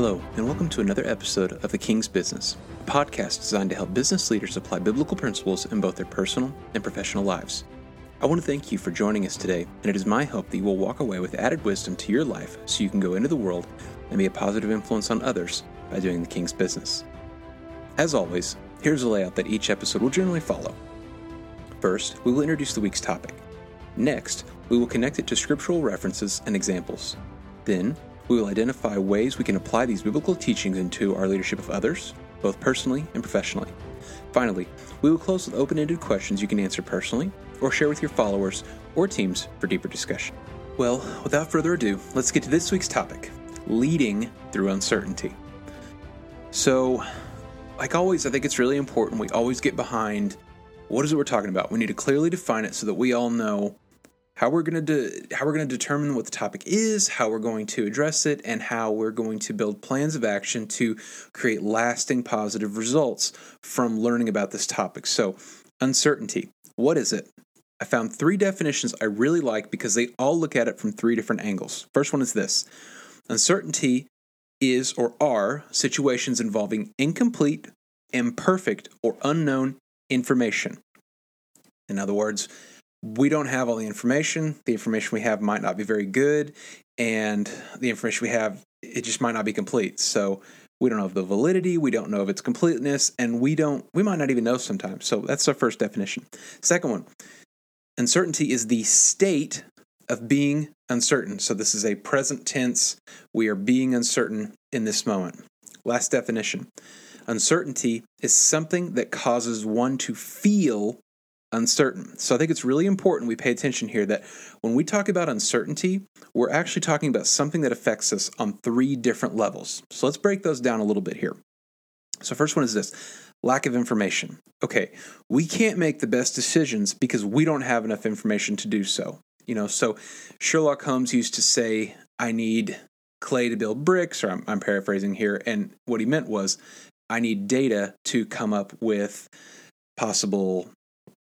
Hello, and welcome to another episode of The King's Business, a podcast designed to help business leaders apply biblical principles in both their personal and professional lives. I want to thank you for joining us today, and it is my hope that you will walk away with added wisdom to your life so you can go into the world and be a positive influence on others by doing the King's business. As always, here's a layout that each episode will generally follow. First, we will introduce the week's topic. Next, we will connect it to scriptural references and examples. Then, we will identify ways we can apply these biblical teachings into our leadership of others, both personally and professionally. Finally, we will close with open ended questions you can answer personally or share with your followers or teams for deeper discussion. Well, without further ado, let's get to this week's topic leading through uncertainty. So, like always, I think it's really important we always get behind what is it we're talking about. We need to clearly define it so that we all know how we're going to de- how we're going to determine what the topic is, how we're going to address it, and how we're going to build plans of action to create lasting positive results from learning about this topic. So, uncertainty. What is it? I found three definitions I really like because they all look at it from three different angles. First one is this. Uncertainty is or are situations involving incomplete, imperfect, or unknown information. In other words, we don't have all the information. The information we have might not be very good, and the information we have it just might not be complete. So we don't know of the validity, we don't know of its completeness, and we don't we might not even know sometimes. So that's our first definition. Second one, uncertainty is the state of being uncertain. So this is a present tense. We are being uncertain in this moment. Last definition. Uncertainty is something that causes one to feel uncertain. So I think it's really important we pay attention here that when we talk about uncertainty, we're actually talking about something that affects us on three different levels. So let's break those down a little bit here. So first one is this lack of information. Okay, we can't make the best decisions because we don't have enough information to do so. You know, so Sherlock Holmes used to say, I need clay to build bricks, or I'm, I'm paraphrasing here, and what he meant was, I need data to come up with possible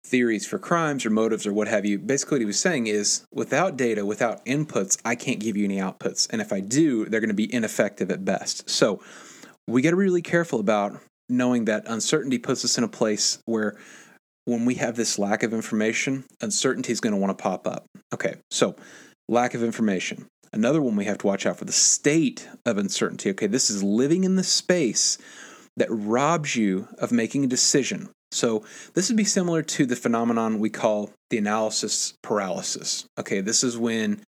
theories for crimes or motives or what have you. Basically, what he was saying is without data, without inputs, I can't give you any outputs. And if I do, they're going to be ineffective at best. So we got to be really careful about knowing that uncertainty puts us in a place where when we have this lack of information, uncertainty is going to want to pop up. Okay, so lack of information. Another one we have to watch out for the state of uncertainty. Okay, this is living in the space that robs you of making a decision so, this would be similar to the phenomenon we call the analysis paralysis. Okay, this is when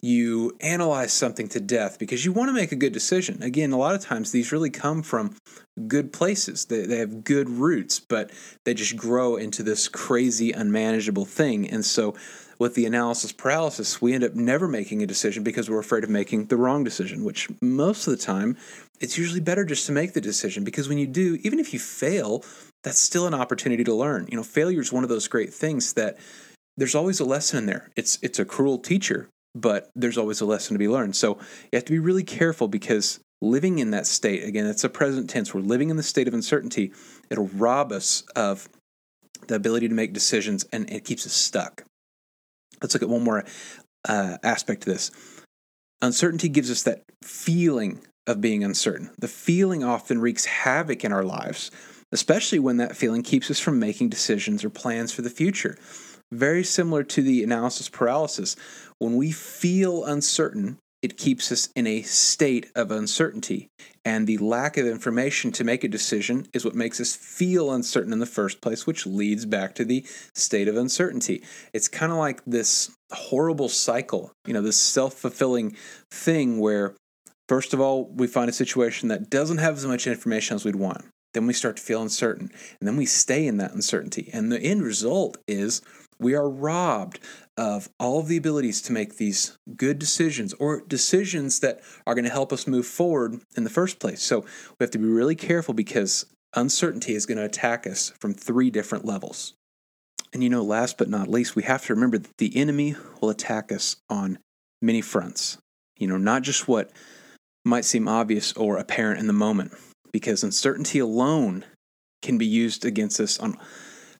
you analyze something to death because you want to make a good decision. Again, a lot of times these really come from good places. They, they have good roots, but they just grow into this crazy, unmanageable thing. And so, with the analysis paralysis, we end up never making a decision because we're afraid of making the wrong decision, which most of the time it's usually better just to make the decision because when you do, even if you fail, that's still an opportunity to learn. You know, failure is one of those great things that there's always a lesson in there. It's it's a cruel teacher, but there's always a lesson to be learned. So you have to be really careful because living in that state, again, it's a present tense. We're living in the state of uncertainty. It'll rob us of the ability to make decisions and it keeps us stuck. Let's look at one more uh, aspect to this. Uncertainty gives us that feeling of being uncertain. The feeling often wreaks havoc in our lives especially when that feeling keeps us from making decisions or plans for the future. Very similar to the analysis paralysis. When we feel uncertain, it keeps us in a state of uncertainty. And the lack of information to make a decision is what makes us feel uncertain in the first place, which leads back to the state of uncertainty. It's kind of like this horrible cycle, you know, this self fulfilling thing where, first of all, we find a situation that doesn't have as much information as we'd want. Then we start to feel uncertain. And then we stay in that uncertainty. And the end result is we are robbed of all of the abilities to make these good decisions or decisions that are going to help us move forward in the first place. So we have to be really careful because uncertainty is going to attack us from three different levels. And you know, last but not least, we have to remember that the enemy will attack us on many fronts. You know, not just what might seem obvious or apparent in the moment, because uncertainty alone can be used against us on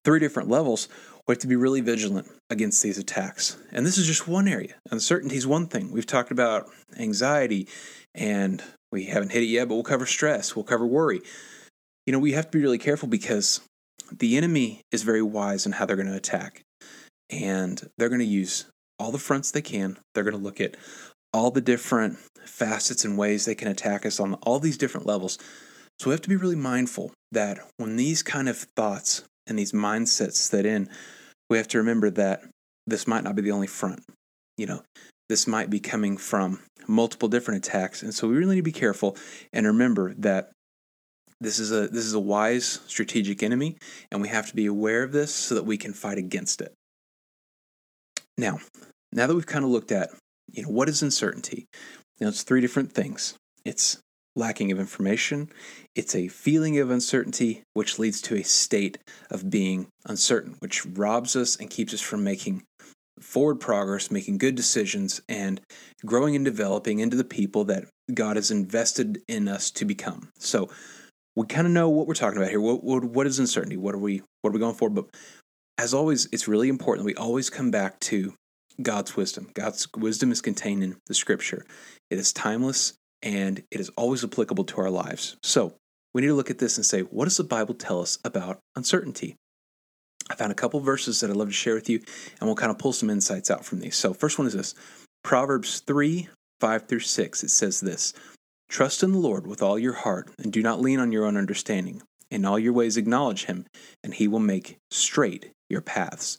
three different levels. We have to be really vigilant against these attacks. And this is just one area. Uncertainty is one thing. We've talked about anxiety and We haven't hit it yet, but we'll cover stress, we'll cover worry. You know, we have to be really careful because the enemy is very wise in how they're going to attack. And they're going to use all the fronts they can. They're going to look at all the different facets and ways they can attack us on all these different levels. So we have to be really mindful that when these kind of thoughts and these mindsets set in, we have to remember that this might not be the only front. You know, this might be coming from multiple different attacks. And so we really need to be careful and remember that this is a this is a wise strategic enemy and we have to be aware of this so that we can fight against it. Now, now that we've kind of looked at, you know, what is uncertainty? You know, it's three different things. It's lacking of information, it's a feeling of uncertainty, which leads to a state of being uncertain, which robs us and keeps us from making forward progress, making good decisions, and growing and developing into the people that God has invested in us to become. So we kind of know what we're talking about here. What, what, what is uncertainty? What are we what are we going for? But as always, it's really important we always come back to God's wisdom. God's wisdom is contained in the scripture. It is timeless and it is always applicable to our lives. So we need to look at this and say, what does the Bible tell us about uncertainty? I found a couple verses that I'd love to share with you, and we'll kind of pull some insights out from these. So, first one is this Proverbs 3 5 through 6. It says this Trust in the Lord with all your heart, and do not lean on your own understanding. In all your ways, acknowledge him, and he will make straight your paths.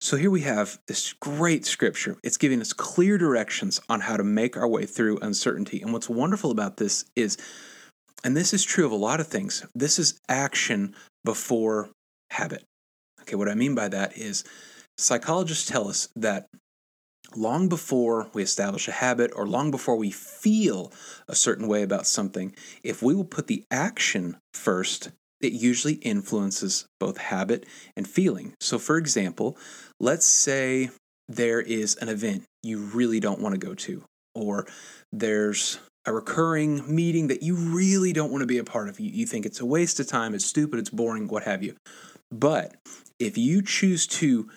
So here we have this great scripture. It's giving us clear directions on how to make our way through uncertainty. And what's wonderful about this is, and this is true of a lot of things, this is action before habit. Okay, what I mean by that is psychologists tell us that long before we establish a habit or long before we feel a certain way about something, if we will put the action first, it usually influences both habit and feeling. So, for example, let's say there is an event you really don't want to go to, or there's a recurring meeting that you really don't want to be a part of. You, you think it's a waste of time, it's stupid, it's boring, what have you. But if you choose to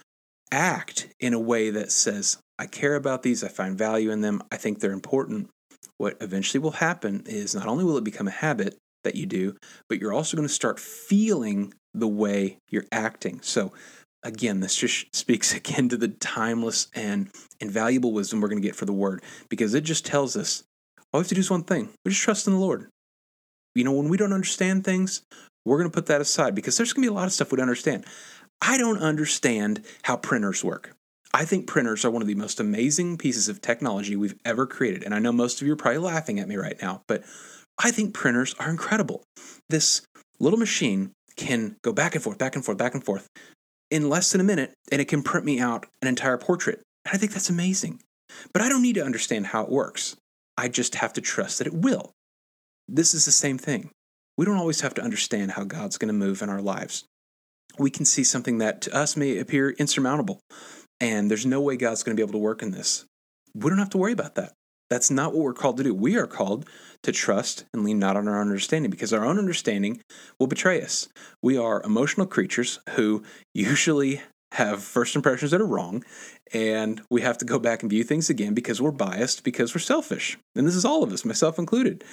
act in a way that says, I care about these, I find value in them, I think they're important, what eventually will happen is not only will it become a habit, that you do, but you're also going to start feeling the way you're acting. So, again, this just speaks again to the timeless and invaluable wisdom we're going to get for the word because it just tells us all we have to do is one thing we just trust in the Lord. You know, when we don't understand things, we're going to put that aside because there's going to be a lot of stuff we don't understand. I don't understand how printers work. I think printers are one of the most amazing pieces of technology we've ever created. And I know most of you are probably laughing at me right now, but I think printers are incredible. This little machine can go back and forth, back and forth, back and forth in less than a minute, and it can print me out an entire portrait. And I think that's amazing. But I don't need to understand how it works. I just have to trust that it will. This is the same thing. We don't always have to understand how God's going to move in our lives. We can see something that to us may appear insurmountable, and there's no way God's going to be able to work in this. We don't have to worry about that. That's not what we're called to do. We are called to trust and lean not on our understanding because our own understanding will betray us. We are emotional creatures who usually have first impressions that are wrong, and we have to go back and view things again because we're biased, because we're selfish. And this is all of us, myself included.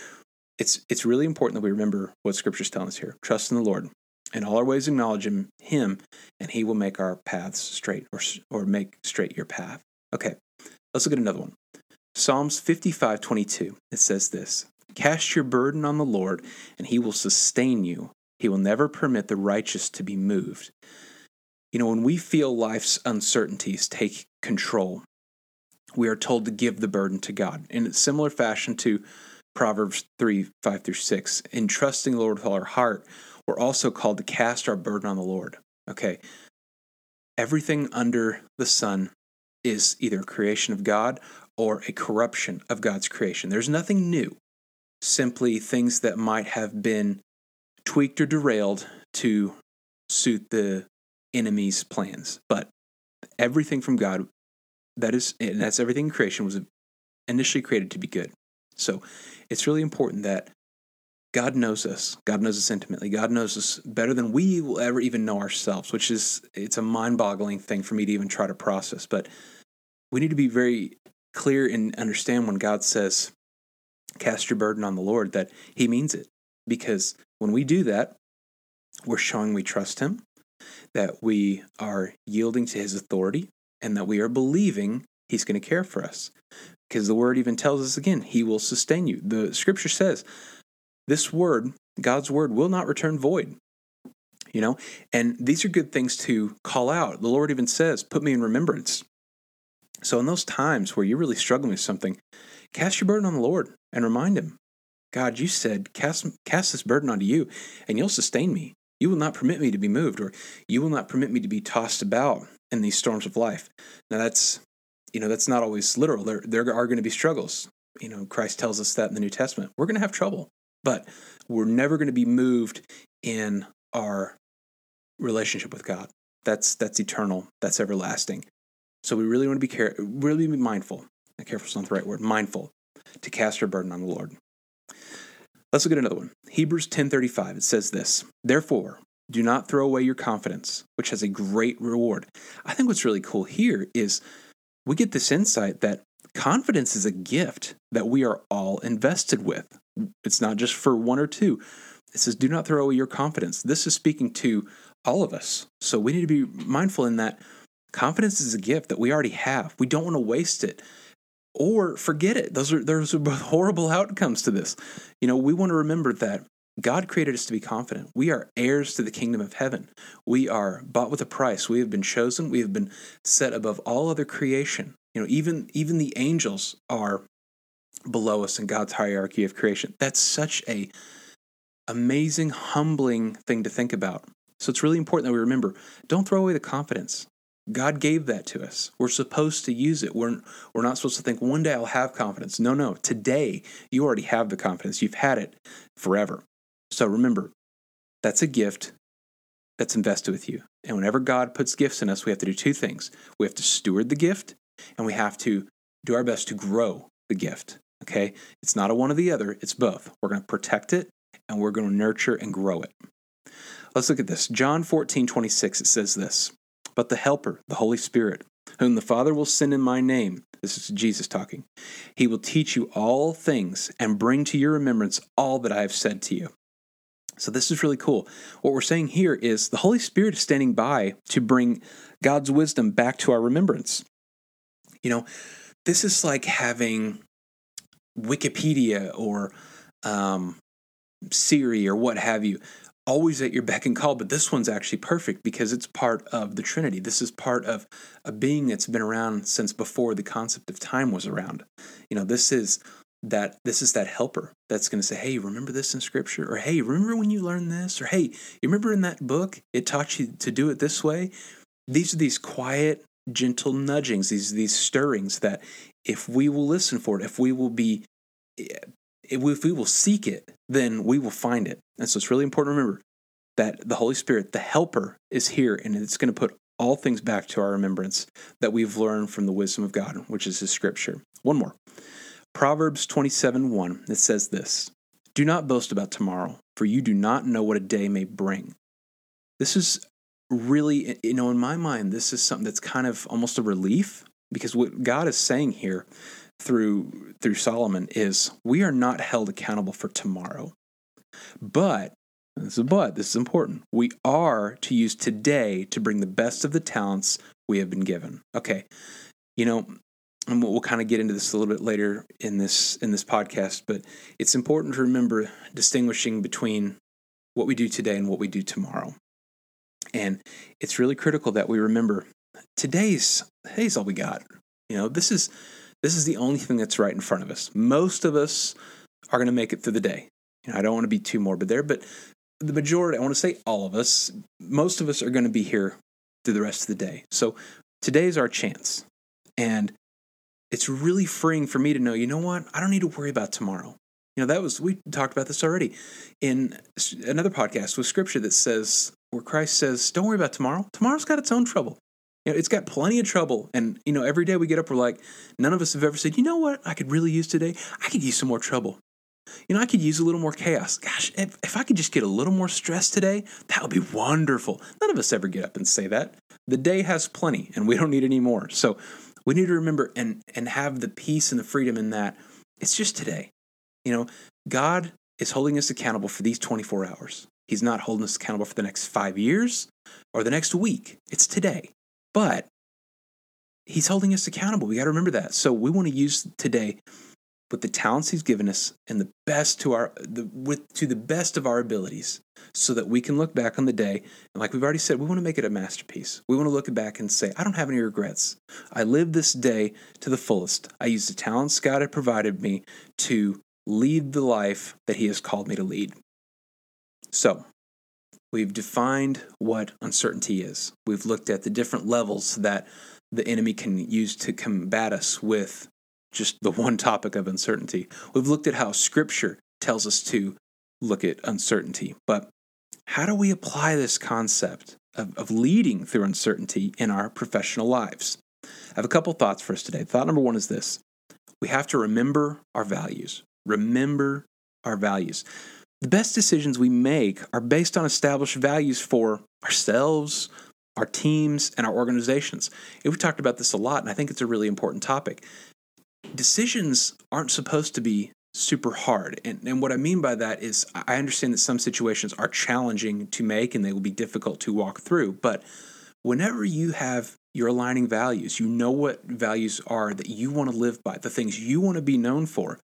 It's, it's really important that we remember what Scripture's telling us here. Trust in the Lord. In all our ways, acknowledge him, him, and He will make our paths straight, or, or make straight your path. Okay, let's look at another one. Psalms 55:22. It says this: Cast your burden on the Lord, and he will sustain you. He will never permit the righteous to be moved. You know, when we feel life's uncertainties take control, we are told to give the burden to God. In a similar fashion to Proverbs 3 5 through 6, in trusting the Lord with all our heart, we're also called to cast our burden on the Lord. Okay. Everything under the sun is either creation of God or a corruption of God's creation. There's nothing new, simply things that might have been tweaked or derailed to suit the enemy's plans. But everything from God, that is, and that's everything in creation, was initially created to be good. So it's really important that God knows us. God knows us intimately. God knows us better than we will ever even know ourselves, which is it's a mind-boggling thing for me to even try to process. But we need to be very clear and understand when God says, cast your burden on the Lord, that He means it. Because when we do that, we're showing we trust Him, that we are yielding to His authority, and that we are believing He's going to care for us. Because the word even tells us again, He will sustain you. The scripture says, this word, God's word, will not return void. You know, and these are good things to call out. The Lord even says, Put me in remembrance. So, in those times where you're really struggling with something, cast your burden on the Lord and remind Him, God, you said, cast, cast this burden onto you, and you'll sustain me. You will not permit me to be moved, or you will not permit me to be tossed about in these storms of life. Now, that's you know, that's not always literal. There, there are going to be struggles. You know, Christ tells us that in the New Testament. We're going to have trouble, but we're never going to be moved in our relationship with God. That's that's eternal. That's everlasting. So we really want to be care, really be mindful. Careful is not the right word. Mindful to cast our burden on the Lord. Let's look at another one. Hebrews 10:35. It says this: Therefore, do not throw away your confidence, which has a great reward. I think what's really cool here is we get this insight that confidence is a gift that we are all invested with. It's not just for one or two. It says, do not throw away your confidence. This is speaking to all of us. So we need to be mindful in that confidence is a gift that we already have. We don't want to waste it or forget it. Those are those are both horrible outcomes to this. You know, we want to remember that God created us to be confident. We are heirs to the kingdom of heaven. We are bought with a price. We have been chosen. We have been set above all other creation. You know, even even the angels are below us in God's hierarchy of creation. That's such a amazing, humbling thing to think about. So it's really important that we remember, don't throw away the confidence. God gave that to us. We're supposed to use it. We're, we're not supposed to think, one day I'll have confidence. No, no. Today, you already have the confidence. You've had it forever. So remember, that's a gift that's invested with you. And whenever God puts gifts in us, we have to do two things we have to steward the gift, and we have to do our best to grow the gift. Okay? It's not a one or the other, it's both. We're going to protect it and we're going to nurture and grow it. Let's look at this. John 14, 26, it says this But the Helper, the Holy Spirit, whom the Father will send in my name, this is Jesus talking, he will teach you all things and bring to your remembrance all that I have said to you. So, this is really cool. What we're saying here is the Holy Spirit is standing by to bring God's wisdom back to our remembrance. You know, this is like having Wikipedia or um, Siri or what have you always at your beck and call, but this one's actually perfect because it's part of the Trinity. This is part of a being that's been around since before the concept of time was around. You know, this is that this is that helper that's going to say, "Hey, remember this in scripture?" or "Hey, remember when you learned this?" or "Hey, you remember in that book it taught you to do it this way?" These are these quiet, gentle nudgings, these these stirrings that if we will listen for it, if we will be eh, if we will seek it, then we will find it. And so it's really important to remember that the Holy Spirit, the helper, is here and it's going to put all things back to our remembrance that we've learned from the wisdom of God, which is his scripture. One more. Proverbs 27 1, it says this Do not boast about tomorrow, for you do not know what a day may bring. This is really, you know, in my mind, this is something that's kind of almost a relief because what God is saying here through through Solomon is we are not held accountable for tomorrow. But this is but this is important. We are to use today to bring the best of the talents we have been given. Okay. You know, and we'll, we'll kind of get into this a little bit later in this in this podcast, but it's important to remember distinguishing between what we do today and what we do tomorrow. And it's really critical that we remember today's today's all we got. You know, this is this is the only thing that's right in front of us. Most of us are going to make it through the day. You know, I don't want to be too morbid there, but the majority, I want to say all of us, most of us are going to be here through the rest of the day. So today is our chance. And it's really freeing for me to know, you know what? I don't need to worry about tomorrow. You know, that was, we talked about this already in another podcast with scripture that says, where Christ says, don't worry about tomorrow. Tomorrow's got its own trouble. You know, it's got plenty of trouble. And, you know, every day we get up, we're like, none of us have ever said, you know what I could really use today? I could use some more trouble. You know, I could use a little more chaos. Gosh, if, if I could just get a little more stress today, that would be wonderful. None of us ever get up and say that. The day has plenty and we don't need any more. So we need to remember and, and have the peace and the freedom in that it's just today. You know, God is holding us accountable for these 24 hours. He's not holding us accountable for the next five years or the next week. It's today. But He's holding us accountable. We got to remember that. So we want to use today with the talents He's given us and the best to our the with to the best of our abilities, so that we can look back on the day and, like we've already said, we want to make it a masterpiece. We want to look back and say, I don't have any regrets. I lived this day to the fullest. I used the talents God had provided me to lead the life that He has called me to lead. So, we've defined what uncertainty is. We've looked at the different levels that the enemy can use to combat us with just the one topic of uncertainty. We've looked at how Scripture tells us to look at uncertainty, but how do we apply this concept of, of leading through uncertainty in our professional lives? I have a couple thoughts for us today. Thought number one is this we have to remember our values. Remember our values. The best decisions we make are based on established values for ourselves, our teams, and our organizations. And we've talked about this a lot, and I think it's a really important topic. Decisions aren't supposed to be super hard. And, and what I mean by that is, I understand that some situations are challenging to make and they will be difficult to walk through. But whenever you have your aligning values, you know what values are that you want to live by, the things you want to be known for,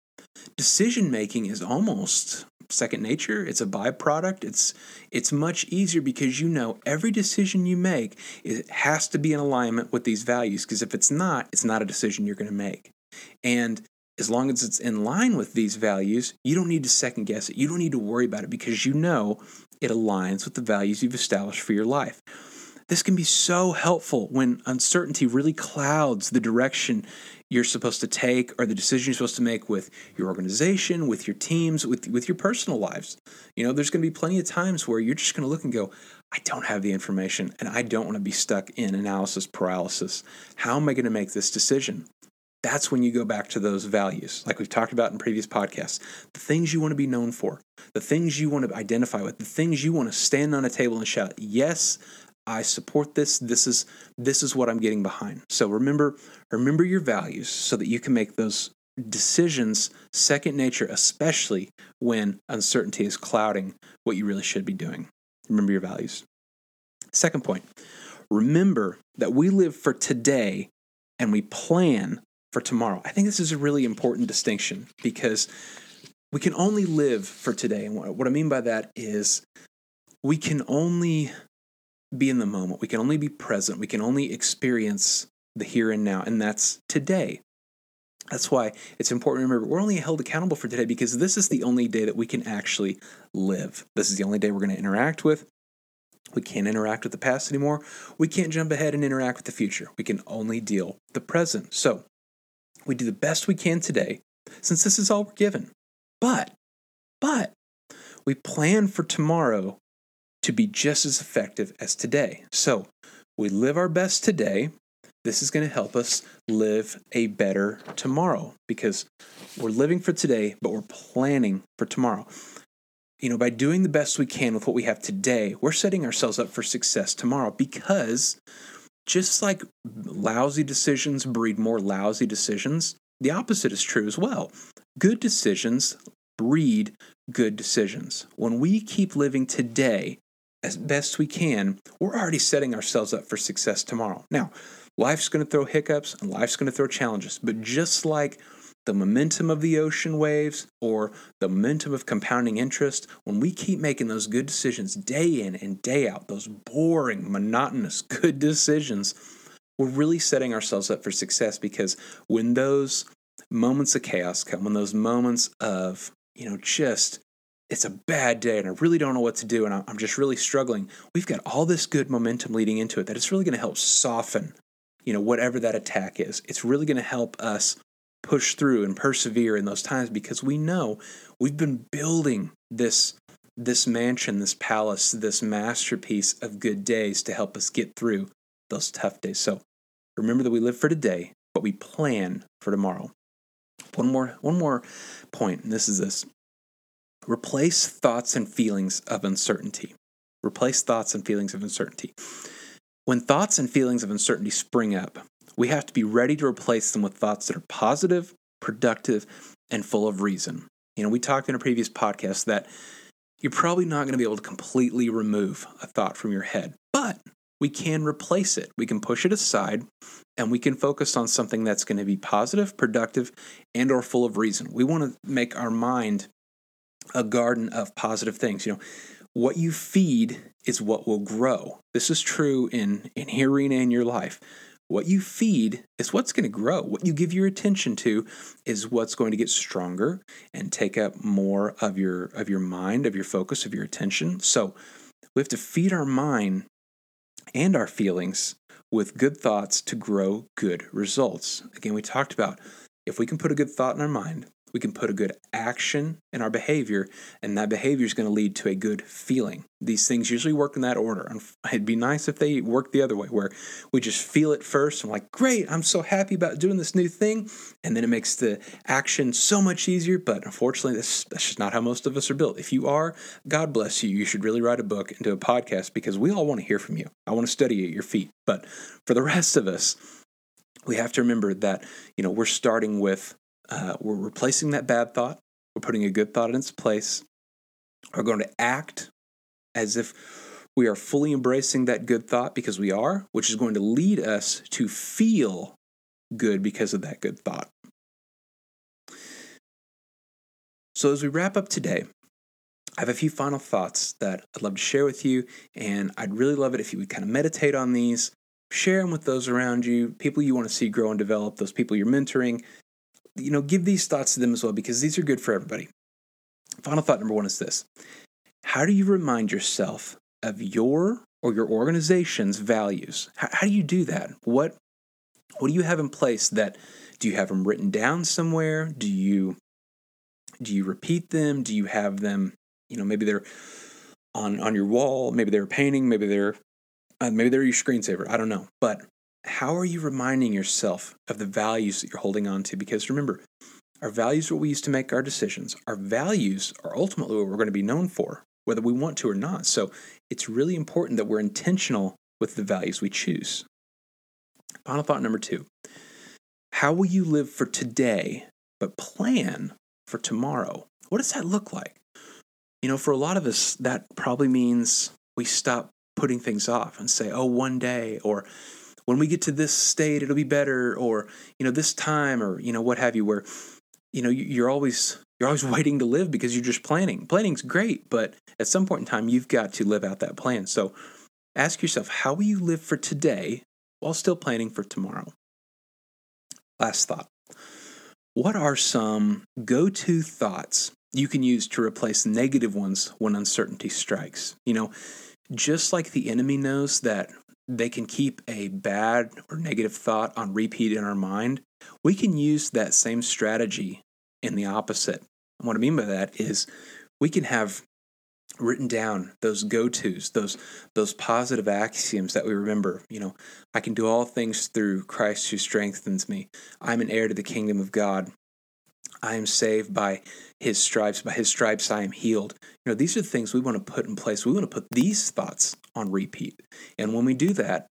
decision making is almost second nature it's a byproduct it's it's much easier because you know every decision you make it has to be in alignment with these values because if it's not it's not a decision you're going to make. And as long as it's in line with these values you don't need to second guess it you don't need to worry about it because you know it aligns with the values you've established for your life this can be so helpful when uncertainty really clouds the direction you're supposed to take or the decision you're supposed to make with your organization, with your teams, with, with your personal lives. You know, there's going to be plenty of times where you're just going to look and go, I don't have the information and I don't want to be stuck in analysis paralysis. How am I going to make this decision? That's when you go back to those values, like we've talked about in previous podcasts. The things you want to be known for, the things you want to identify with, the things you want to stand on a table and shout, Yes, I support this. This is this is what I'm getting behind. So remember remember your values so that you can make those decisions second nature, especially when uncertainty is clouding what you really should be doing. Remember your values. Second point, remember that we live for today and we plan for tomorrow. I think this is a really important distinction because we can only live for today. And what I mean by that is we can only be in the moment. We can only be present. We can only experience the here and now, and that's today. That's why it's important to remember we're only held accountable for today because this is the only day that we can actually live. This is the only day we're going to interact with. We can't interact with the past anymore. We can't jump ahead and interact with the future. We can only deal the present. So we do the best we can today since this is all we're given. But, but, we plan for tomorrow to be just as effective as today. So we live our best today. This is going to help us live a better tomorrow because we're living for today, but we're planning for tomorrow. You know, by doing the best we can with what we have today, we're setting ourselves up for success tomorrow because just like lousy decisions breed more lousy decisions, the opposite is true as well. Good decisions breed good decisions. When we keep living today as best we can, we're already setting ourselves up for success tomorrow. Now, life's going to throw hiccups and life's going to throw challenges, but just like the momentum of the ocean waves or the momentum of compounding interest, when we keep making those good decisions day in and day out, those boring, monotonous, good decisions, we're really setting ourselves up for success because when those moments of chaos come, when those moments of, you know, just it's a bad day and I really don't know what to do and I'm just really struggling. We've got all this good momentum leading into it that it's really going to help soften, you know, whatever that attack is. It's really going to help us push through and persevere in those times because we know we've been building this this mansion, this palace, this masterpiece of good days to help us get through those tough days. So remember that we live for today, but we plan for tomorrow. One more one more point, and this is this. Replace thoughts and feelings of uncertainty. Replace thoughts and feelings of uncertainty. When thoughts and feelings of uncertainty spring up, we have to be ready to replace them with thoughts that are positive, productive, and full of reason. You know, we talked in a previous podcast that you're probably not going to be able to completely remove a thought from your head, but we can replace it. We can push it aside and we can focus on something that's going to be positive, productive, and or full of reason. We want to make our mind a garden of positive things. You know, what you feed is what will grow. This is true in in here and in your life. What you feed is what's going to grow. What you give your attention to is what's going to get stronger and take up more of your of your mind, of your focus, of your attention. So, we have to feed our mind and our feelings with good thoughts to grow good results. Again, we talked about if we can put a good thought in our mind, we can put a good action in our behavior, and that behavior is going to lead to a good feeling. These things usually work in that order. It'd be nice if they worked the other way, where we just feel it first. I'm like, great, I'm so happy about doing this new thing. And then it makes the action so much easier. But unfortunately, that's, that's just not how most of us are built. If you are, God bless you. You should really write a book and do a podcast because we all want to hear from you. I want to study at your feet. But for the rest of us, we have to remember that you know we're starting with uh, we're replacing that bad thought. We're putting a good thought in its place. We're going to act as if we are fully embracing that good thought because we are, which is going to lead us to feel good because of that good thought. So, as we wrap up today, I have a few final thoughts that I'd love to share with you, and I'd really love it if you would kind of meditate on these, share them with those around you, people you want to see grow and develop, those people you're mentoring, you know, give these thoughts to them as well because these are good for everybody. Final thought number one is this How do you remind yourself of your or your organization's values? How, how do you do that? What what do you have in place that do you have them written down somewhere? Do you do you repeat them? Do you have them, you know, maybe they're on on your wall, maybe they're painting, maybe they're uh, maybe they're your screensaver. I don't know. But how are you reminding yourself of the values that you're holding on to? Because remember, our values are what we use to make our decisions. Our values are ultimately what we're going to be known for, whether we want to or not. So it's really important that we're intentional with the values we choose. Final thought number two How will you live for today, but plan for tomorrow? What does that look like? You know, for a lot of us, that probably means we stop putting things off and say, oh, one day, or when we get to this state it'll be better or you know this time or you know what have you where you know you're always you're always waiting to live because you're just planning. Planning's great but at some point in time you've got to live out that plan. So ask yourself how will you live for today while still planning for tomorrow? Last thought. What are some go-to thoughts you can use to replace negative ones when uncertainty strikes? You know just like the enemy knows that they can keep a bad or negative thought on repeat in our mind, we can use that same strategy in the opposite. And what I mean by that is we can have written down those go-tos, those those positive axioms that we remember. You know, I can do all things through Christ who strengthens me. I'm an heir to the kingdom of God. I am saved by his stripes. By his stripes, I am healed. You know, these are the things we want to put in place. We want to put these thoughts on repeat. And when we do that,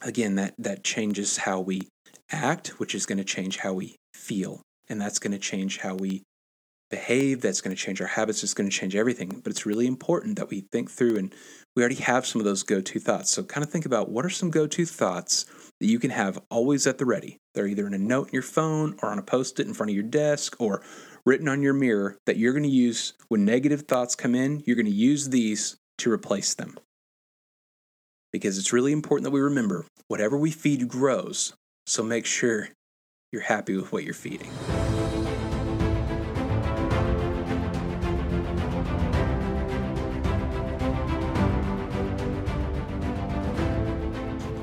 again, that, that changes how we act, which is going to change how we feel. And that's going to change how we behave. That's going to change our habits. It's going to change everything. But it's really important that we think through and we already have some of those go to thoughts. So, kind of think about what are some go to thoughts that you can have always at the ready. They're either in a note in your phone or on a post it in front of your desk or written on your mirror that you're going to use when negative thoughts come in. You're going to use these to replace them. Because it's really important that we remember whatever we feed grows. So make sure you're happy with what you're feeding.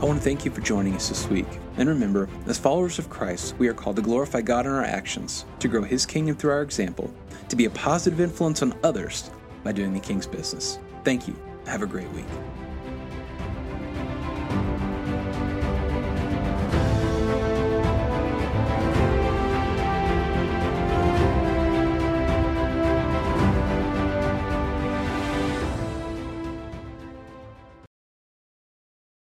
Want to thank you for joining us this week. And remember, as followers of Christ, we are called to glorify God in our actions, to grow His kingdom through our example, to be a positive influence on others by doing the King's business. Thank you. Have a great week.